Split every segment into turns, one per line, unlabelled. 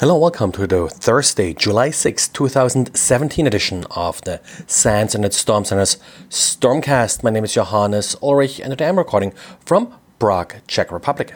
Hello, welcome to the Thursday, July 6, 2017 edition of the SANS Internet Storm Center's Stormcast. My name is Johannes Ulrich and today I'm recording from Prague, Czech Republic.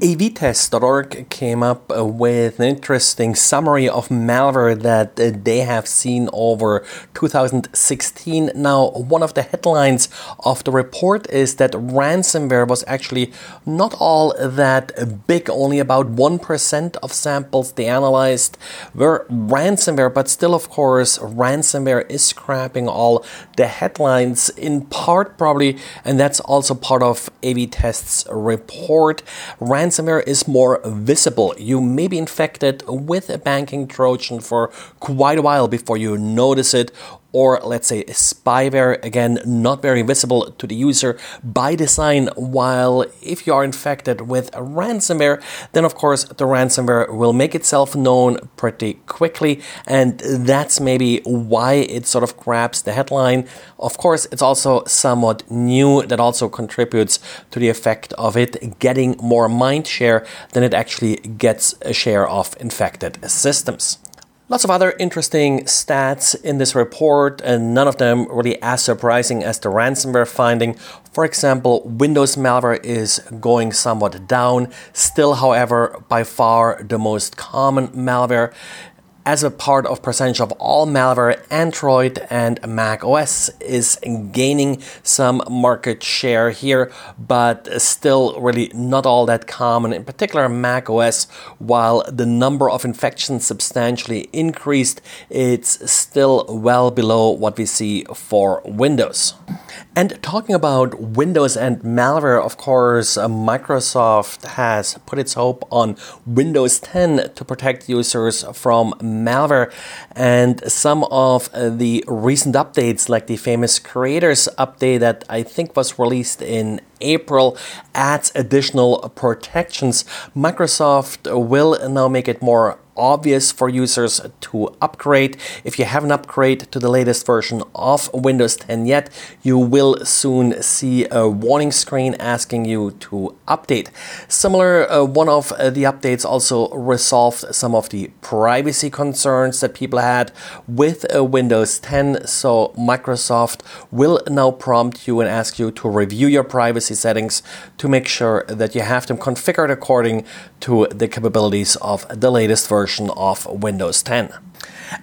avtest.org came up with an interesting summary of malware that they have seen over 2016. Now, one of the headlines of the report is that ransomware was actually not all that big, only about 1% of samples they analyzed were ransomware, but still, of course, ransomware is scrapping all the headlines in part, probably, and that's also part of AV-Test's report. Ransomware is more visible. You may be infected with a banking Trojan for quite a while before you notice it, or let's say spyware, again, not very visible to the user by design. While if you are infected with ransomware, then of course the ransomware will make itself known pretty quickly, and that's maybe why it sort of grabs the headline. Of course, it's also somewhat new that also contributes to the effect of it getting more mind share than it actually gets a share of infected systems. Lots of other interesting stats in this report, and none of them really as surprising as the ransomware finding. For example, Windows malware is going somewhat down, still, however, by far the most common malware as a part of percentage of all malware, Android and Mac OS is gaining some market share here, but still really not all that common. In particular, Mac OS, while the number of infections substantially increased, it's still well below what we see for Windows. And talking about Windows and malware, of course, Microsoft has put its hope on Windows 10 to protect users from malware. And some of uh, the recent updates, like the famous Creators update that I think was released in April, adds additional protections. Microsoft will now make it more obvious for users to upgrade. If you haven't upgraded to the latest version of Windows 10 yet, you will soon see a warning screen asking you to update. Similar, uh, one of uh, the updates also resolved some of the privacy concerns that people had with uh, Windows 10. So Microsoft will now prompt you and ask you to review your privacy settings to make sure that you have them configured according to the capabilities of the latest version of Windows 10.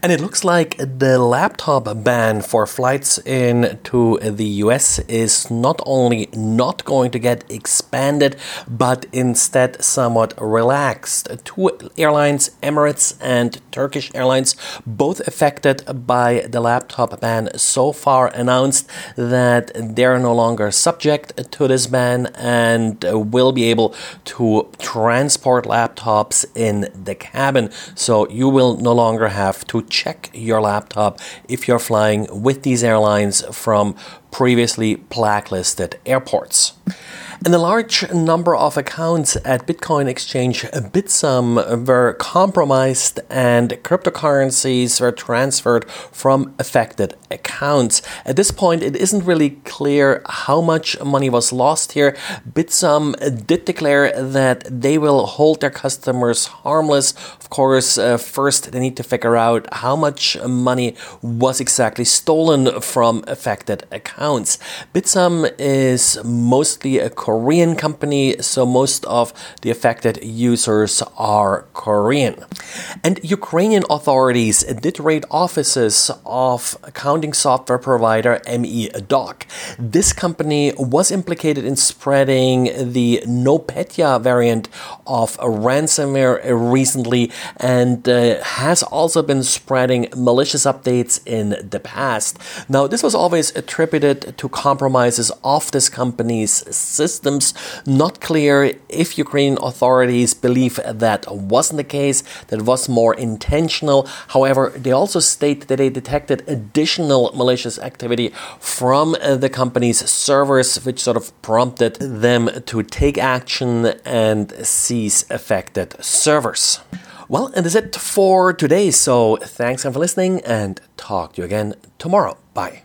And it looks like the laptop ban for flights into the US is not only not going to get expanded, but instead somewhat relaxed. Two airlines, Emirates and Turkish Airlines, both affected by the laptop ban, so far announced that they're no longer subject to this ban and will be able to transport laptops in the cabin. So you will no longer have to check your laptop if you're flying with these airlines from previously blacklisted airports. And a large number of accounts at Bitcoin exchange Bithumb were compromised and cryptocurrencies were transferred from affected accounts. At this point, it isn't really clear how much money was lost here. Bithumb did declare that they will hold their customers harmless. Of course, uh, first they need to figure out how much money was exactly stolen from affected accounts. Bithumb is mostly a Korean company, so most of the affected users are Korean. And Ukrainian authorities did raid offices of accounting software provider ME-Doc. This company was implicated in spreading the NotPetya variant of ransomware recently and uh, has also been spreading malicious updates in the past. Now, this was always attributed to compromises of this company's system systems. Not clear if Ukrainian authorities believe that wasn't the case, that was more intentional. However, they also state that they detected additional malicious activity from uh, the company's servers, which sort of prompted them to take action and seize affected servers. Well, and that's it for today. So thanks again for listening and talk to you again tomorrow. Bye.